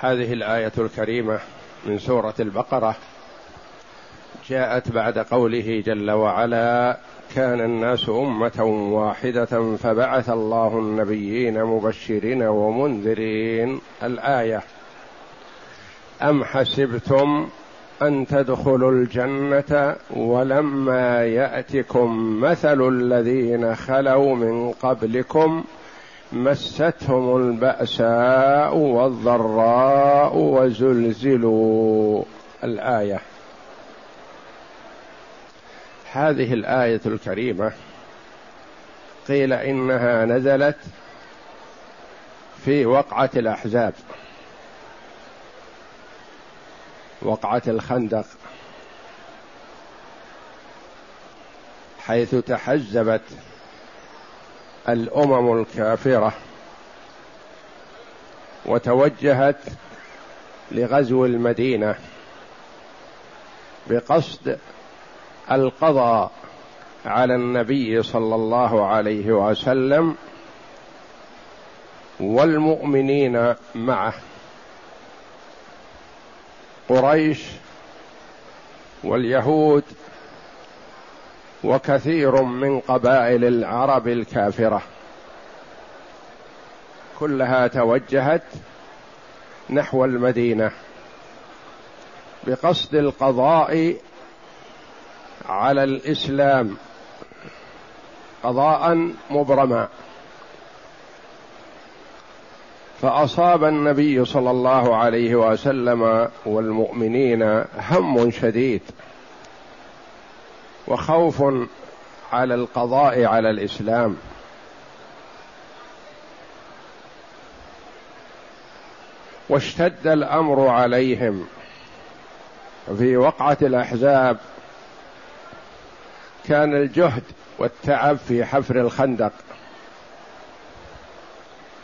هذه الآية الكريمة من سورة البقرة جاءت بعد قوله جل وعلا كان الناس أمة واحدة فبعث الله النبيين مبشرين ومنذرين. الآية أم حسبتم أن تدخلوا الجنة ولما يأتكم مثل الذين خلوا من قبلكم مستهم البأساء والضراء وزلزلوا. الآية. هذه الآية الكريمة قيل إنها نزلت في وقعة الأحزاب. وقعة الخندق. حيث تحزبت الأمم الكافرة وتوجهت لغزو المدينة بقصد القضاء على النبي صلى الله عليه وسلم والمؤمنين معه. قريش واليهود وكثير من قبائل العرب الكافرة. كلها توجهت نحو المدينة بقصد القضاء على الإسلام قضاء مبرما. فأصاب النبي صلى الله عليه وسلم والمؤمنين هم شديد. وخوف على القضاء على الإسلام. واشتد الأمر عليهم في وقعة الأحزاب. كان الجهد والتعب في حفر الخندق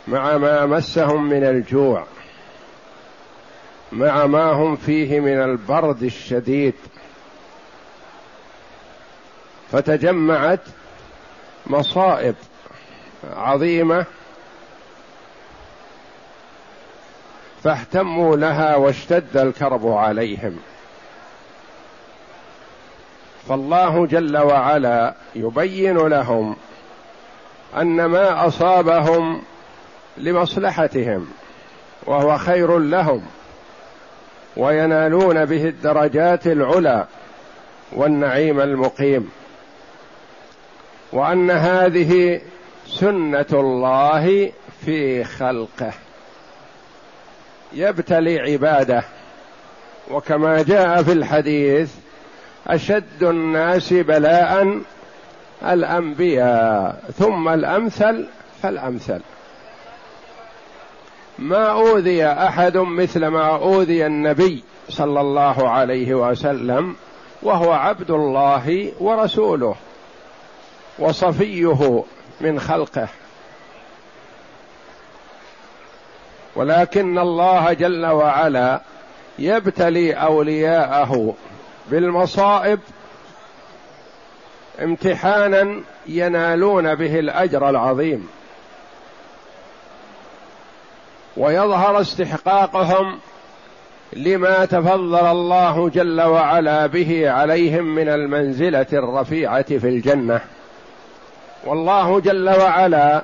مع ما مسهم من الجوع مع ما هم فيه من البرد الشديد. فتجمعت مصائب عظيمة فاهتموا لها واشتد الكرب عليهم. فالله جل وعلا يبين لهم أن ما أصابهم لمصلحتهم وهو خير لهم وينالون به الدرجات العلى والنعيم المقيم. وأن هذه سنة الله في خلقه. يبتلي عباده. وكما جاء في الحديث أشد الناس بلاء الأنبياء ثم الأمثل فالأمثل. ما أوذي أحد مثل ما أوذي النبي صلى الله عليه وسلم وهو عبد الله ورسوله. وصفيه من خلقه. ولكن الله جل وعلا يبتلي أولياءه بالمصائب امتحانا ينالون به الأجر العظيم. ويظهر استحقاقهم لما تفضل الله جل وعلا به عليهم من المنزلة الرفيعة في الجنة. والله جل وعلا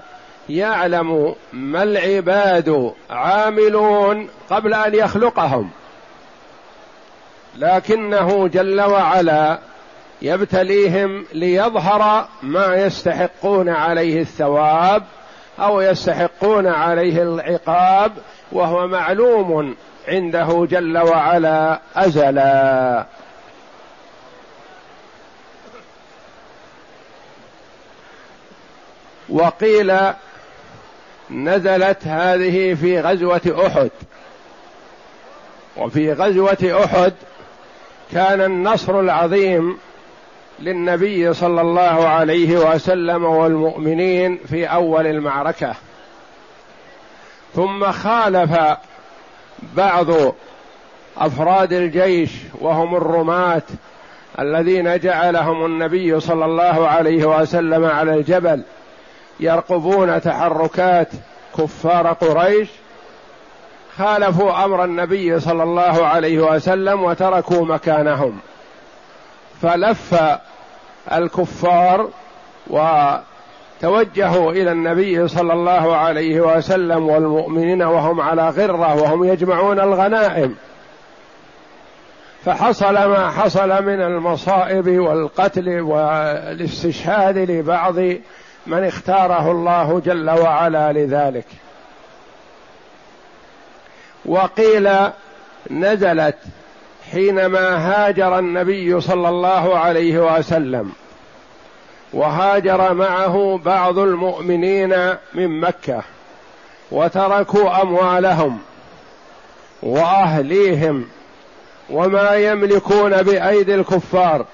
يعلم ما العباد عاملون قبل أن يخلقهم. لكنه جل وعلا يبتليهم ليظهر ما يستحقون عليه الثواب أو يستحقون عليه العقاب وهو معلوم عنده جل وعلا أزلا. وقيل نزلت هذه في غزوة أحد. وفي غزوة أحد كان النصر العظيم للنبي صلى الله عليه وسلم والمؤمنين في أول المعركة. ثم خالف بعض أفراد الجيش وهم الرماة الذين جعلهم النبي صلى الله عليه وسلم على الجبل. يرقبون تحركات كفار قريش خالفوا أمر النبي صلى الله عليه وسلم وتركوا مكانهم. فلف الكفار وتوجهوا إلى النبي صلى الله عليه وسلم والمؤمنين وهم على غرة وهم يجمعون الغنائم. فحصل ما حصل من المصائب والقتل والاستشهاد لبعض من اختاره الله جل وعلا لذلك. وقيل نزلت حينما هاجر النبي صلى الله عليه وسلم وهاجر معه بعض المؤمنين من مكة وتركوا أموالهم وأهليهم وما يملكون بأيدي الكفار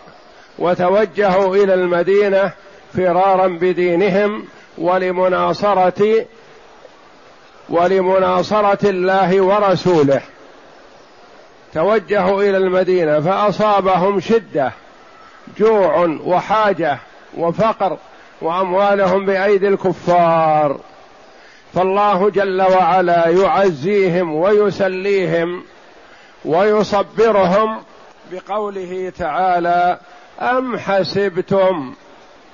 وتوجهوا إلى المدينة فرارا بدينهم ولمناصره ولمناصرة الله ورسوله. توجهوا إلى المدينة فأصابهم شدة جوع وحاجة وفقر وأموالهم بأيدي الكفار. فالله جل وعلا يعزيهم ويسليهم ويصبرهم بقوله تعالى أم حسبتم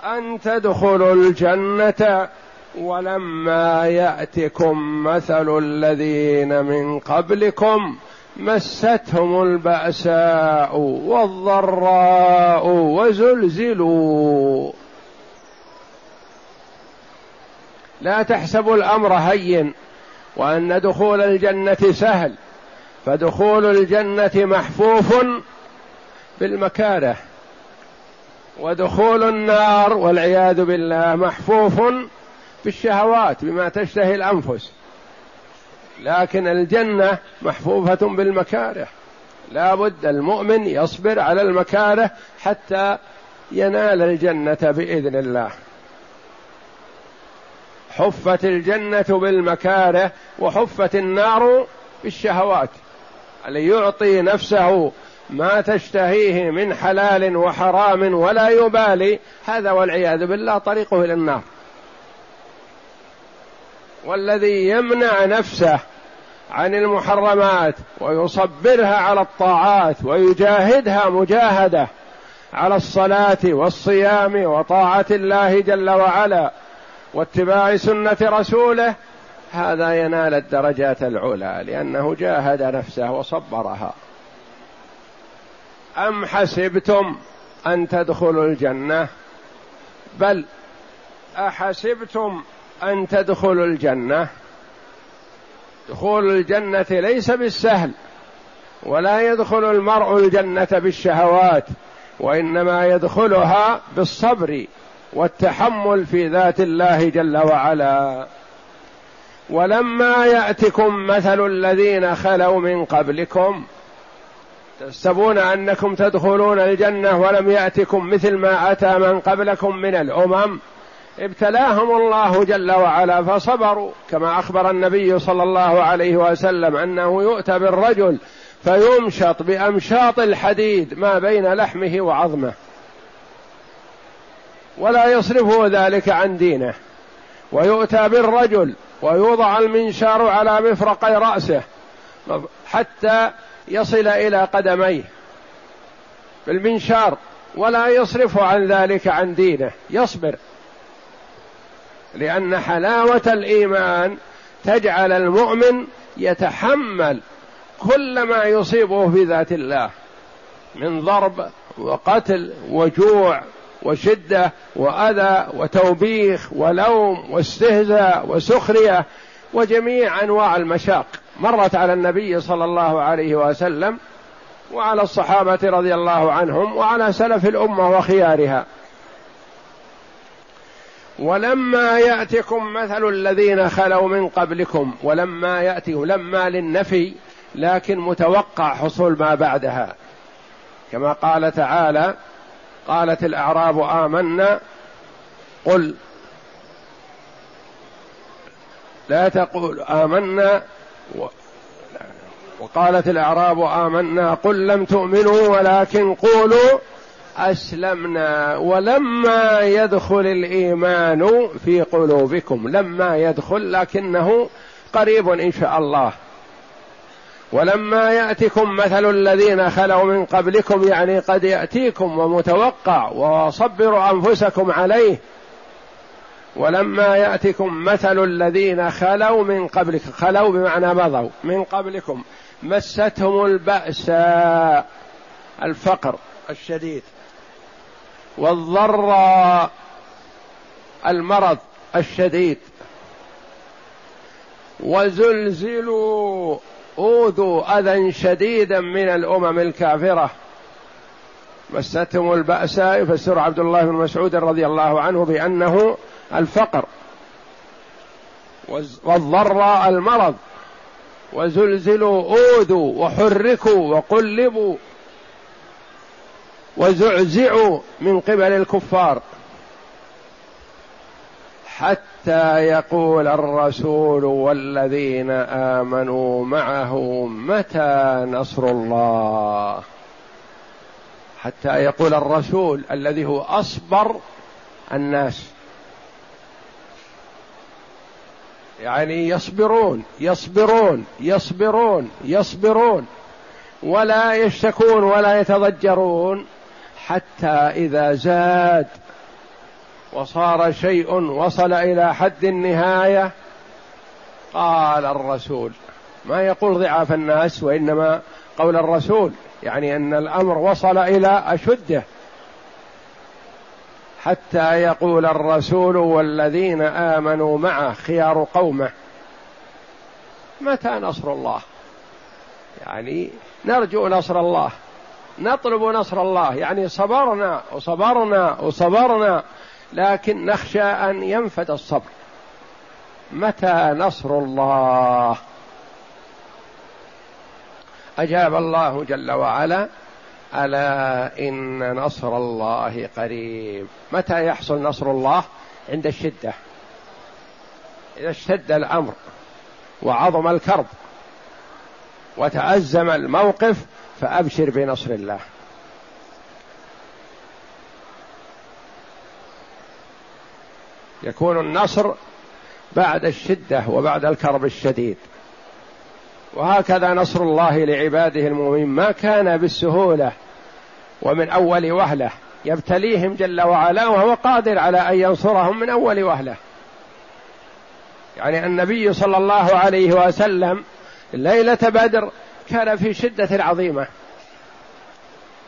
أن تدخلوا الجنة ولما يأتكم مثل الذين من قبلكم مستهم البأساء والضراء وزلزلوا. لا تحسبوا الأمر هين وأن دخول الجنة سهل فدخول الجنة محفوف بالمكاره. ودخول النار والعياذ بالله محفوف بالشهوات بما تشتهي الأنفس. لكن الجنة محفوفة بالمكاره. لا بد المؤمن يصبر على المكاره حتى ينال الجنة بإذن الله. حفت الجنة بالمكاره وحفت النار بالشهوات. ليعطي نفسه ما تشتهيه من حلال وحرام ولا يبالي. هذا والعياذ بالله طريقه إلى النار. والذي يمنع نفسه عن المحرمات ويصبرها على الطاعات ويجاهدها مجاهدة على الصلاة والصيام وطاعة الله جل وعلا واتباع سنة رسوله هذا ينال الدرجات العلى لأنه جاهد نفسه وصبرها. أم حسبتم أن تدخلوا الجنة؟ بل أحسبتم أن تدخلوا الجنة؟ دخول الجنة ليس بالسهل ولا يدخل المرء الجنة بالشهوات وإنما يدخلها بالصبر والتحمل في ذات الله جل وعلا. ولما يأتكم مثل الذين خلوا من قبلكم تحسبون أنكم تدخلون الجنة ولم يأتكم مثل ما أتى من قبلكم من الأمم. ابتلاهم الله جل وعلا فصبروا كما أخبر النبي صلى الله عليه وسلم أنه يؤتى بالرجل فيمشط بأمشاط الحديد ما بين لحمه وعظمه. ولا يصرفه ذلك عن دينه. ويؤتى بالرجل ويوضع المنشار على مفرقي رأسه. حتى يصل إلى قدميه. بالمنشار ولا يصرف عن ذلك عن دينه. يصبر. لأن حلاوة الإيمان تجعل المؤمن يتحمل كل ما يصيبه في ذات الله. من ضرب وقتل وجوع وشدة وأذى وتوبيخ ولوم واستهزاء وسخرية وجميع أنواع المشاق. مرت على النبي صلى الله عليه وسلم وعلى الصحابة رضي الله عنهم وعلى سلف الأمة وخيارها. ولما يأتكم مثل الذين خلوا من قبلكم ولما ياتكم لما للنفي لكن متوقع حصول ما بعدها. كما قال تعالى قالت الأعراب آمنا قل لا تقول آمنا وقالت الأعراب آمنا قل لم تؤمنوا ولكن قولوا أسلمنا ولما يدخل الإيمان في قلوبكم لما يدخل لكنه قريب إن شاء الله. ولما يأتكم مثل الذين خلوا من قبلكم يعني قد يأتيكم ومتوقع وصبروا أنفسكم عليه ولما يأتكم مثل الذين خلوا من قبلكم خلوا بمعنى مضوا من قبلكم مستهم البأساء الفقر الشديد والضراء المرض الشديد وزلزلوا أوذوا أذى شديدا من الأمم الكافرة. مستهم البأساء يفسر عبد الله بن مسعود رضي الله عنه بأنه الفقر والضراء المرض وزلزلوا اوذوا وحركوا وقلبوا وزعزعوا من قبل الكفار حتى يقول الرسول والذين آمنوا معه متى نصر الله حتى يقول الرسول الذي هو أصبر الناس. يعني يصبرون يصبرون يصبرون يصبرون ولا يشتكون ولا يتضجرون حتى إذا زاد وصار شيء وصل إلى حد النهاية. قال الرسول ما يقول ضعاف الناس وإنما قول الرسول يعني أن الأمر وصل إلى أشده. حتى يقول الرسول والذين آمنوا معه خيار قومه. متى نصر الله؟ يعني نرجو نصر الله نطلب نصر الله يعني صبرنا وصبرنا وصبرنا لكن نخشى أن ينفد الصبر. متى نصر الله؟ أجاب الله جل وعلا ألا إن نصر الله قريب. متى يحصل نصر الله؟ عند الشدة. إذا اشتد الأمر وعظم الكرب وتأزم الموقف فأبشر بنصر الله. يكون النصر بعد الشدة وبعد الكرب الشديد. وهكذا نصر الله لعباده المؤمنين. ما كان بالسهولة ومن أول وهلة. يبتليهم جل وعلا وهو قادر على أن ينصرهم من أول وهلة. يعني النبي صلى الله عليه وسلم ليلة بدر كان في شدة عظيمة.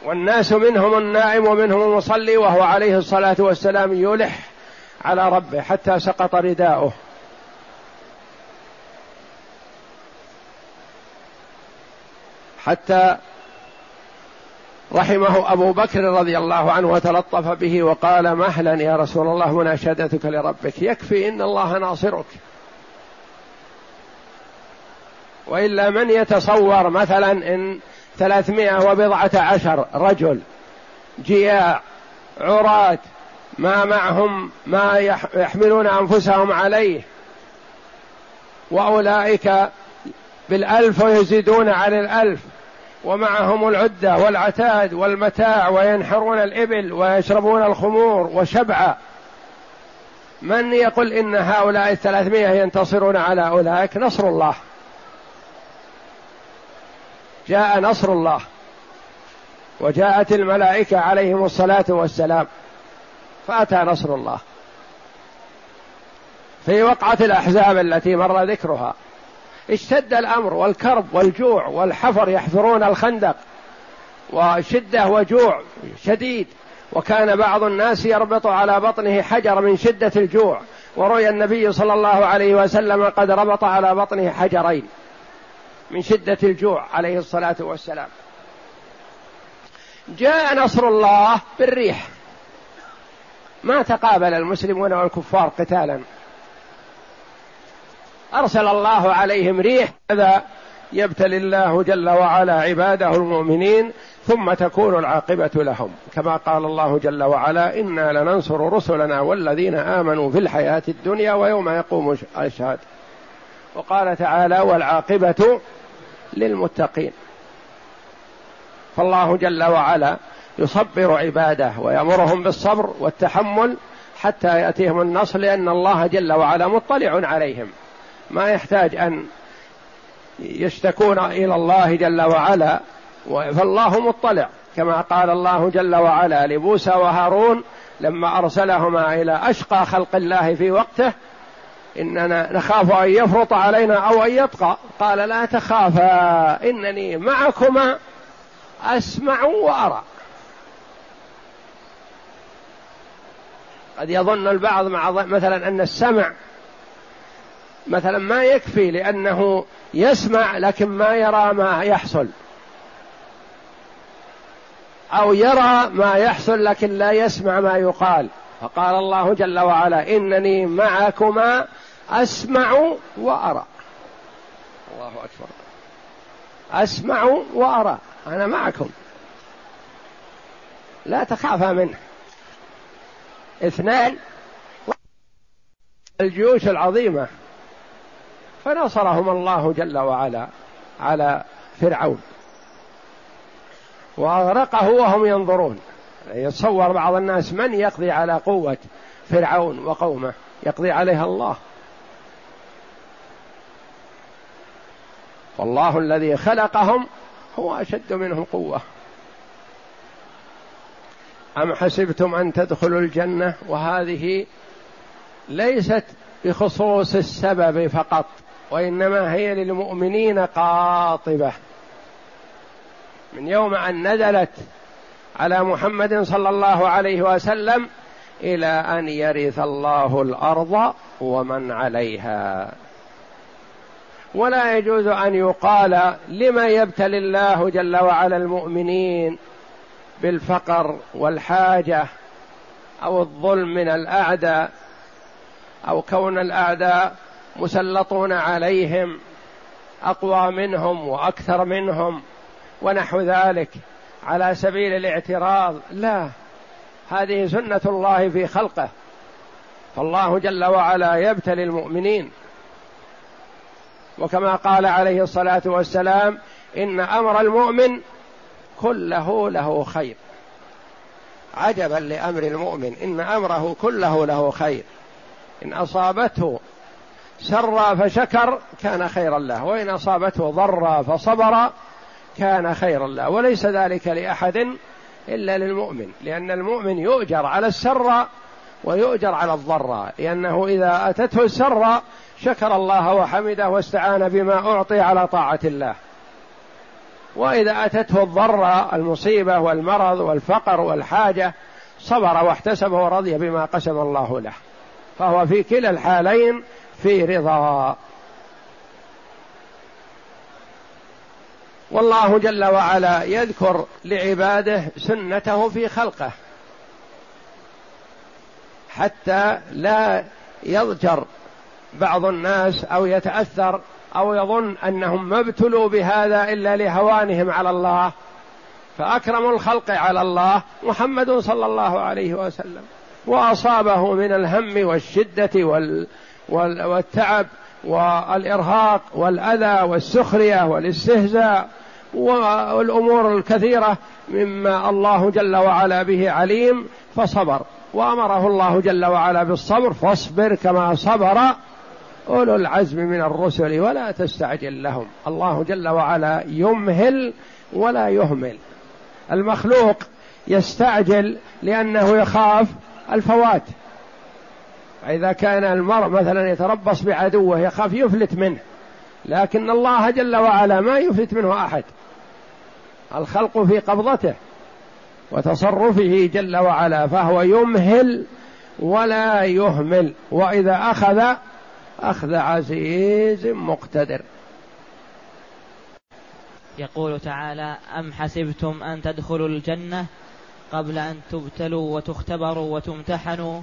والناس منهم النائم ومنهم المصلي وهو عليه الصلاة والسلام يلح على ربه حتى سقط رداؤه. حتى رحمه أبو بكر رضي الله عنه وتلطف به وقال مهلا يا رسول الله مناشدتك لربك. يكفي إن الله ناصرك. وإلا من يتصور مثلا إن ثلاثمائة وبضعة عشر رجل جياع عراة ما معهم ما يحملون أنفسهم عليه وأولئك بالألف ويزيدون على الألف ومعهم العدة والعتاد والمتاع وينحرون الإبل ويشربون الخمور وشبعا من يقول إن هؤلاء الثلاثمائة ينتصرون على أولئك؟ نصر الله. جاء نصر الله. وجاءت الملائكة عليهم الصلاة والسلام. فأتى نصر الله. في وقعة الأحزاب التي مر ذكرها. اشتد الأمر والكرب والجوع والحفر يحفرون الخندق وشدة وجوع شديد. وكان بعض الناس يربط على بطنه حجر من شدة الجوع. وروي النبي صلى الله عليه وسلم قد ربط على بطنه حجرين من شدة الجوع عليه الصلاة والسلام. جاء نصر الله بالريح. ما تقابل المسلمون والكفار قتالا. أرسل الله عليهم ريح هذا يبتلي الله جل وعلا عباده المؤمنين ثم تكون العاقبة لهم. كما قال الله جل وعلا إنا لننصر رسلنا والذين آمنوا في الحياة الدنيا ويوم يقوم الاشهاد وقال تعالى والعاقبة للمتقين. فالله جل وعلا يصبر عباده ويأمرهم بالصبر والتحمل حتى يأتيهم النصر لأن الله جل وعلا مطلع عليهم. ما يحتاج أن يشتكون إلى الله جل وعلا فالله مطلع. كما قال الله جل وعلا لموسى وهارون لما أرسلهما إلى أشقى خلق الله في وقته إننا نخاف أن يفرط علينا أو أن يطغى قال لا تخافا إنني معكما أسمع وأرى. قد يظن البعض مع مثلا أن السمع مثلا ما يكفي لأنه يسمع لكن ما يرى ما يحصل. أو يرى ما يحصل لكن لا يسمع ما يقال. فقال الله جل وعلا إنني معكما أسمع وأرى. الله أكبر. أسمع وأرى. أنا معكم. لا تخافا منه. اثنان. الجيوش العظيمة. فنصرهم الله جل وعلا على فرعون. وأغرقه وهم ينظرون. يتصور بعض الناس من يقضي على قوة فرعون وقومه. يقضي عليها الله. والله الذي خلقهم هو أشد منهم قوة. أم حسبتم أن تدخلوا الجنة؟ وهذه ليست بخصوص السبب فقط. وإنما هي للمؤمنين قاطبة. من يوم أن نزلت على محمد صلى الله عليه وسلم إلى أن يرث الله الأرض ومن عليها. ولا يجوز أن يقال لما يبتلي الله جل وعلا المؤمنين بالفقر والحاجة أو الظلم من الأعداء أو كون الأعداء مسلطون عليهم أقوى منهم وأكثر منهم ونحو ذلك على سبيل الاعتراض. لا هذه سنة الله في خلقه. فالله جل وعلا يبتلي المؤمنين. وكما قال عليه الصلاة والسلام إن أمر المؤمن كله له خير. عجبا لأمر المؤمن إن أمره كله له خير. إن أصابته سر فشكر كان خيرا له وإن أصابته ضر فصبر كان خيرا له. وليس ذلك لأحد إلا للمؤمن لأن المؤمن يؤجر على السر ويؤجر على الضر لأنه إذا أتته السر شكر الله وحمده واستعان بما أعطي على طاعة الله. وإذا أتته الضر المصيبة والمرض والفقر والحاجة صبر واحتسب ورضي بما قسم الله له. فهو في كلا الحالين في رضا. والله جل وعلا يذكر لعباده سنته في خلقه حتى لا يضجر بعض الناس أو يتأثر أو يظن أنهم ما ابتلوا بهذا إلا لهوانهم على الله. فأكرم الخلق على الله محمد صلى الله عليه وسلم. وأصابه من الهم والشدة وال والتعب والإرهاق والأذى والسخرية والاستهزاء والأمور الكثيرة مما الله جل وعلا به عليم فصبر. وأمره الله جل وعلا بالصبر فاصبر كما صبر أولو العزم من الرسل ولا تستعجل لهم. الله جل وعلا يمهل ولا يهمل. المخلوق يستعجل لأنه يخاف الفوات. إذا كان المرء مثلا يتربص بعدوه يخاف يفلت منه. لكن الله جل وعلا ما يفلت منه أحد. الخلق في قبضته وتصرفه جل وعلا فهو يمهل ولا يهمل. وإذا أخذ أخذ عزيز مقتدر. يقول تعالى أم حسبتم أن تدخلوا الجنة قبل أن تبتلوا وتختبروا وتمتحنوا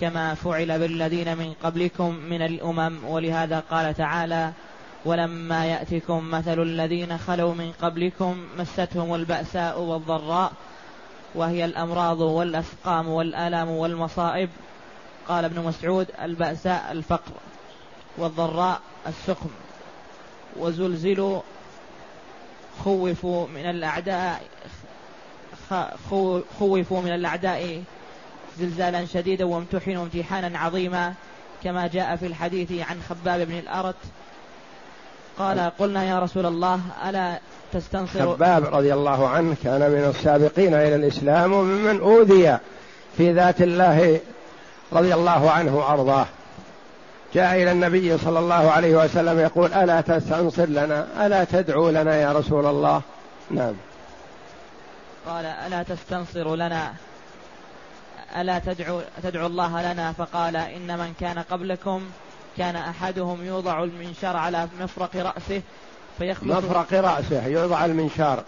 كما فعل بالذين من قبلكم من الأمم. ولهذا قال تعالى ولما يأتكم مثل الذين خلوا من قبلكم مستهم البأساء والضراء وهي الأمراض والأسقام والآلام والمصائب. قال ابن مسعود البأساء الفقر والضراء السقم وزلزلوا خوفوا من الأعداء خوفوا من الأعداء زلزالا شديدا وامتحنوا امتحانا عظيما كما جاء في الحديث عن خباب بن الأرت. قال قلنا يا رسول الله ألا تستنصر؟ خباب رضي الله عنه كان من السابقين إلى الإسلام وممن أوذي في ذات الله رضي الله عنه وأرضاه. جاء إلى النبي صلى الله عليه وسلم يقول ألا تستنصر لنا؟ ألا تدعو لنا يا رسول الله؟ نعم. قال ألا تستنصر لنا؟ ألا تدعو, تدعو الله لنا؟ فقال إن من كان قبلكم كان أحدهم يوضع المنشار على مفرق رأسه فيخلص مفرق رأسه يوضع المنشار.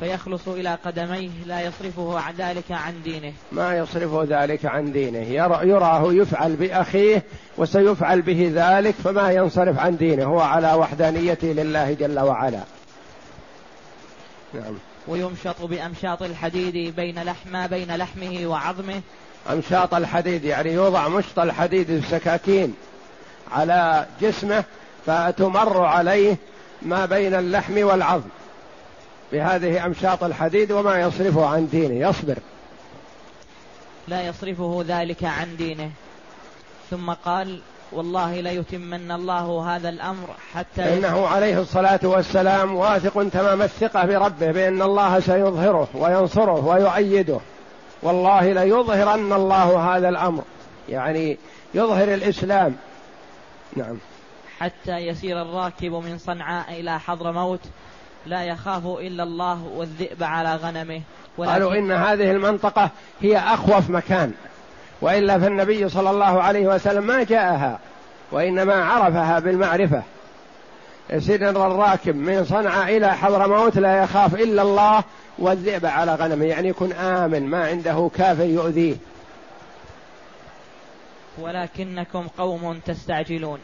فيخلص إلى قدميه لا يصرفه عن ذلك عن دينه. ما يصرفه ذلك عن دينه. يراه يفعل بأخيه وسيفعل به ذلك فما ينصرف عن دينه. هو على وحدانيته لله جل وعلا. نعم. ويمشط بأمشاط الحديد بين لحم بين لحمه وعظمه. أمشاط الحديد يعني يوضع مشط الحديد السكاكين على جسمه فتمر عليه ما بين اللحم والعظم. بهذه أمشاط الحديد وما يصرفه عن دينه. يصبر. لا يصرفه ذلك عن دينه. ثم قال والله ليتمن الله هذا الأمر حتى إنه عليه الصلاة والسلام واثق تمام الثقة بربه بأن الله سيظهره وينصره ويؤيده. والله ليظهرن الله هذا الأمر. يعني يظهر الإسلام. نعم. حتى يسير الراكب من صنعاء إلى حضر موت لا يخاف إلا الله والذئب على غنمه. قالوا إن هذه المنطقة هي أخوف مكان. وإلا فالنبي صلى الله عليه وسلم ما جاءها وإنما عرفها بالمعرفة. يسير الراكب من صنعاء إلى حضرموت لا يخاف إلا الله والذئب على غنمه يعني يكون آمن ما عنده كافر يؤذيه. ولكنكم قوم تستعجلون.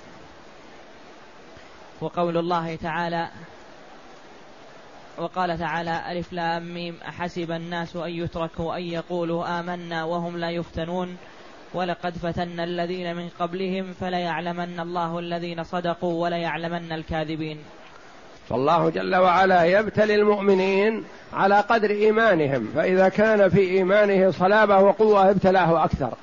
وقول الله تعالى وقال تعالى ألف لام ميم أحسب الناس أن يتركوا أن يقولوا آمنا وهم لا يفتنون. ولقد فتنا الذين من قبلهم فليعلمن الله الذين صدقوا وليعلمن الكاذبين. فالله جل وعلا يبتلي المؤمنين على قدر إيمانهم فإذا كان في إيمانه صلابة وقوة ابتلاه أكثر.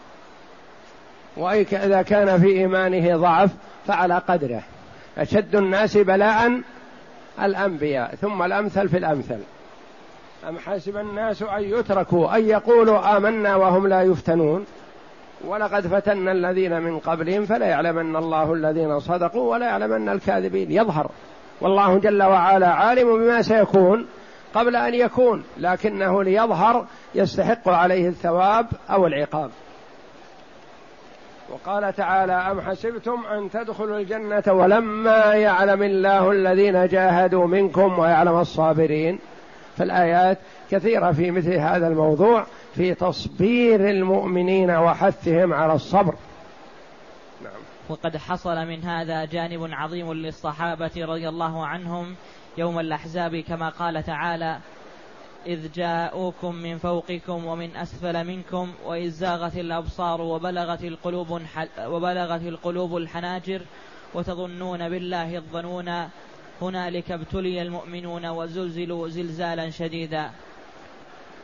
واذا كان في إيمانه ضعف فعلى قدره. أشد الناس بلاء الأنبياء ثم الأمثل في الأمثل. أم حسب الناس أن يتركوا أن يقولوا آمنا وهم لا يفتنون. ولقد فتنا الذين من قبلهم فلا يعلمن الله الذين صدقوا ولا يعلمن الكاذبين. يظهر. والله جل وعلا عالم بما سيكون قبل أن يكون لكنه ليظهر يستحق عليه الثواب أو العقاب. وقال تعالى أم حسبتم أن تدخلوا الجنة ولما يعلم الله الذين جاهدوا منكم ويعلم الصابرين فالآيات كثيرة في مثل هذا الموضوع في تصبير المؤمنين وحثهم على الصبر نعم. وقد حصل من هذا جانب عظيم للصحابة رضي الله عنهم يوم الأحزاب كما قال تعالى إذ جاءوكم من فوقكم ومن أسفل منكم وإذ زاغت الأبصار وبلغت القلوب وبلغت القلوب الحناجر وتظنون بالله الظنون هنالك ابتلي المؤمنون وزلزلوا زلزالا شديدا.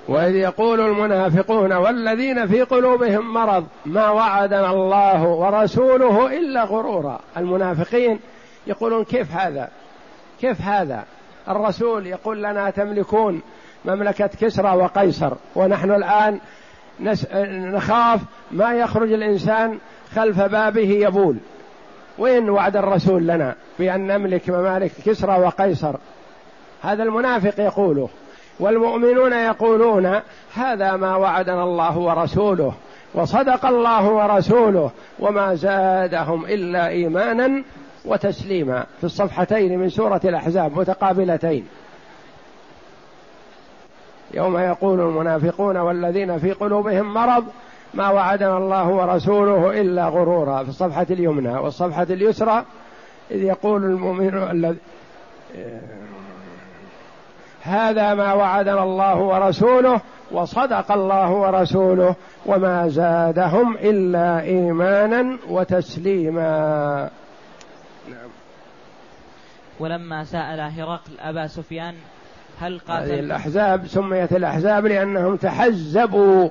وإذ يقول المنافقون والذين في قلوبهم مرض ما وعدنا الله ورسوله إلا غرورا. المنافقين يقولون كيف هذا؟ كيف هذا؟ الرسول يقول لنا تملكون مملكة كسرى وقيصر. ونحن الآن نخاف ما يخرج الإنسان خلف بابه يبول. وين وعد الرسول لنا بأن نملك ممالك كسرى وقيصر؟ هذا المنافق يقوله. والمؤمنون يقولون هذا ما وعدنا الله ورسوله وصدق الله ورسوله وما زادهم إلا إيمانا وتسليما. في الصفحتين من سورة الأحزاب متقابلتين. يوم يقول المنافقون والذين في قلوبهم مرض ما وعدنا الله ورسوله إلا غرورا. في الصفحة اليمنى والصفحة اليسرى إذ يقول المؤمن الذي هذا ما وعدنا الله ورسوله وصدق الله ورسوله وما زادهم إلا إيمانا وتسليما. نعم. ولما سأل هرقل أبا سفيان هل قاتل هذه الأحزاب سميت الأحزاب لأنهم تحزبوا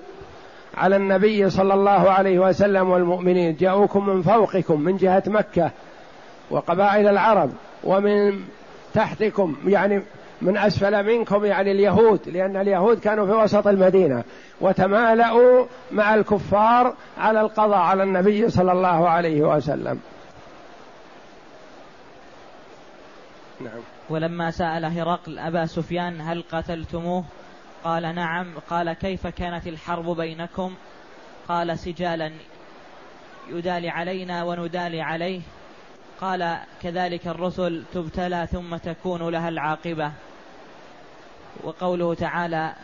على النبي صلى الله عليه وسلم والمؤمنين. جاءوكم من فوقكم من جهة مكة وقبائل العرب ومن تحتكم يعني من أسفل منكم يعني اليهود لأن اليهود كانوا في وسط المدينة وتمالأوا مع الكفار على القضاء على النبي صلى الله عليه وسلم. نعم. ولما سأل هرقل أبا سفيان هل قتلتموه؟ قال نعم. قال كيف كانت الحرب بينكم؟ قال سجالا يدالي علينا وندالي عليه. قال كذلك الرسل تبتلى ثم تكون لها العاقبة. وقوله تعالى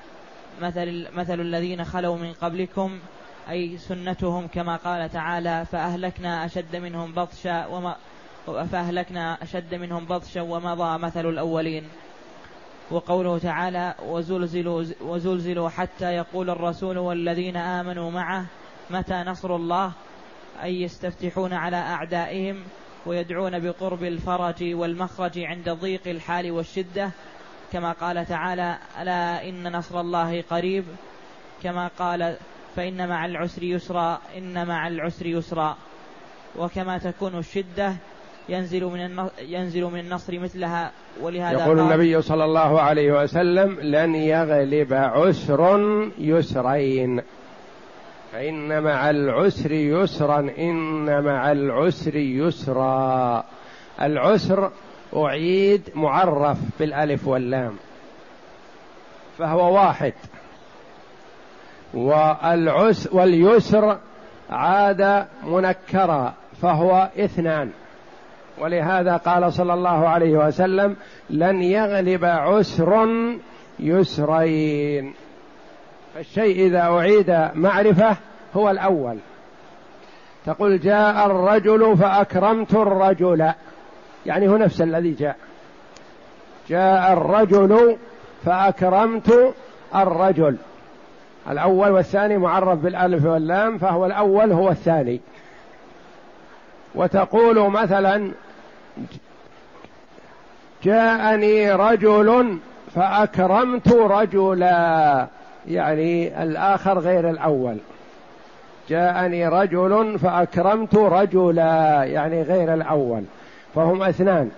مثل مثل الذين خلوا من قبلكم أي سنتهم كما قال تعالى فأهلكنا أشد منهم بطشا وما فأهلكنا أشد منهم بطشا ومضى مثل الأولين. وقوله تعالى وزلزلوا وزلزلوا حتى يقول الرسول والذين آمنوا معه متى نصر الله؟ أي يستفتحون على أعدائهم ويدعون بقرب الفرج والمخرج عند ضيق الحال والشدة. كما قال تعالى ألا إن نصر الله قريب؟ كما قال فإن مع العسر يسرا إن مع العسر يسرا. وكما تكون الشدة ينزل من ينزل من النصر مثلها ولهذا يقول النبي صلى الله عليه وسلم لن يغلب عسر يسرين فإن مع العسر يسرا إن مع العسر يسرا. العسر أعيد معرف بالألف واللام فهو واحد. والعس واليسر عاد منكرا فهو اثنان. ولهذا قال صلى الله عليه وسلم لن يغلب عسر يسرين. فالشيء إذا أعيد معرفة هو الأول. تقول جاء الرجل فأكرمت الرجل. يعني هو نفس الذي جاء. جاء الرجل فأكرمت الرجل. الأول والثاني معرف بالألف واللام فهو الأول هو الثاني. وتقول مثلا جاءني رجل فأكرمت رجلا يعني الآخر غير الأول. جاءني رجل فأكرمت رجلا يعني غير الأول فهم اثنان.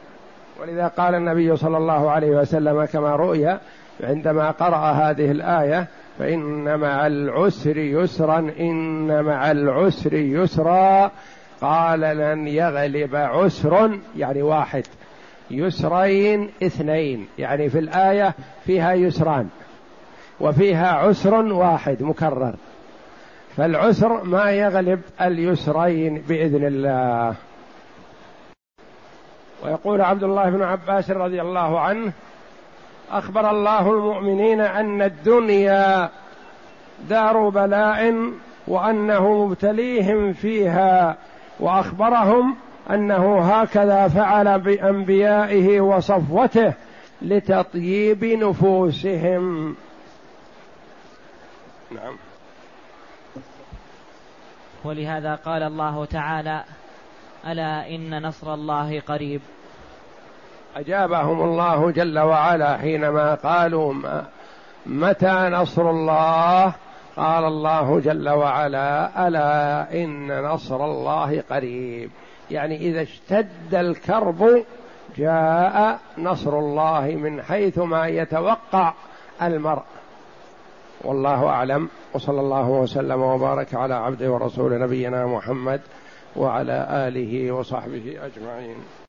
ولذا قال النبي صلى الله عليه وسلم كما رؤي عندما قرأ هذه الآية فإن مع العسر يسرا إن مع العسر يسرا قال لن يغلب عسر يعني واحد. يسرين اثنين يعني في الآية فيها يسران وفيها عسر واحد مكرر. فالعسر ما يغلب اليسرين بإذن الله. ويقول عبد الله بن عباس رضي الله عنه أخبر الله المؤمنين أن الدنيا دار بلاء وأنه مبتليهم فيها وأخبرهم أنه هكذا فعل بأنبيائه وصفوته لتطييب نفوسهم. نعم. ولهذا قال الله تعالى ألا إن نصر الله قريب. أجابهم الله جل وعلا حينما قالوا متى نصر الله قال الله جل وعلا ألا إن نصر الله قريب. يعني إذا اشتد الكرب جاء نصر الله من حيث ما يتوقع المرء. والله أعلم. وصلى الله وسلم وبارك على عبده ورسول نبينا محمد وعلى آله وصحبه أجمعين.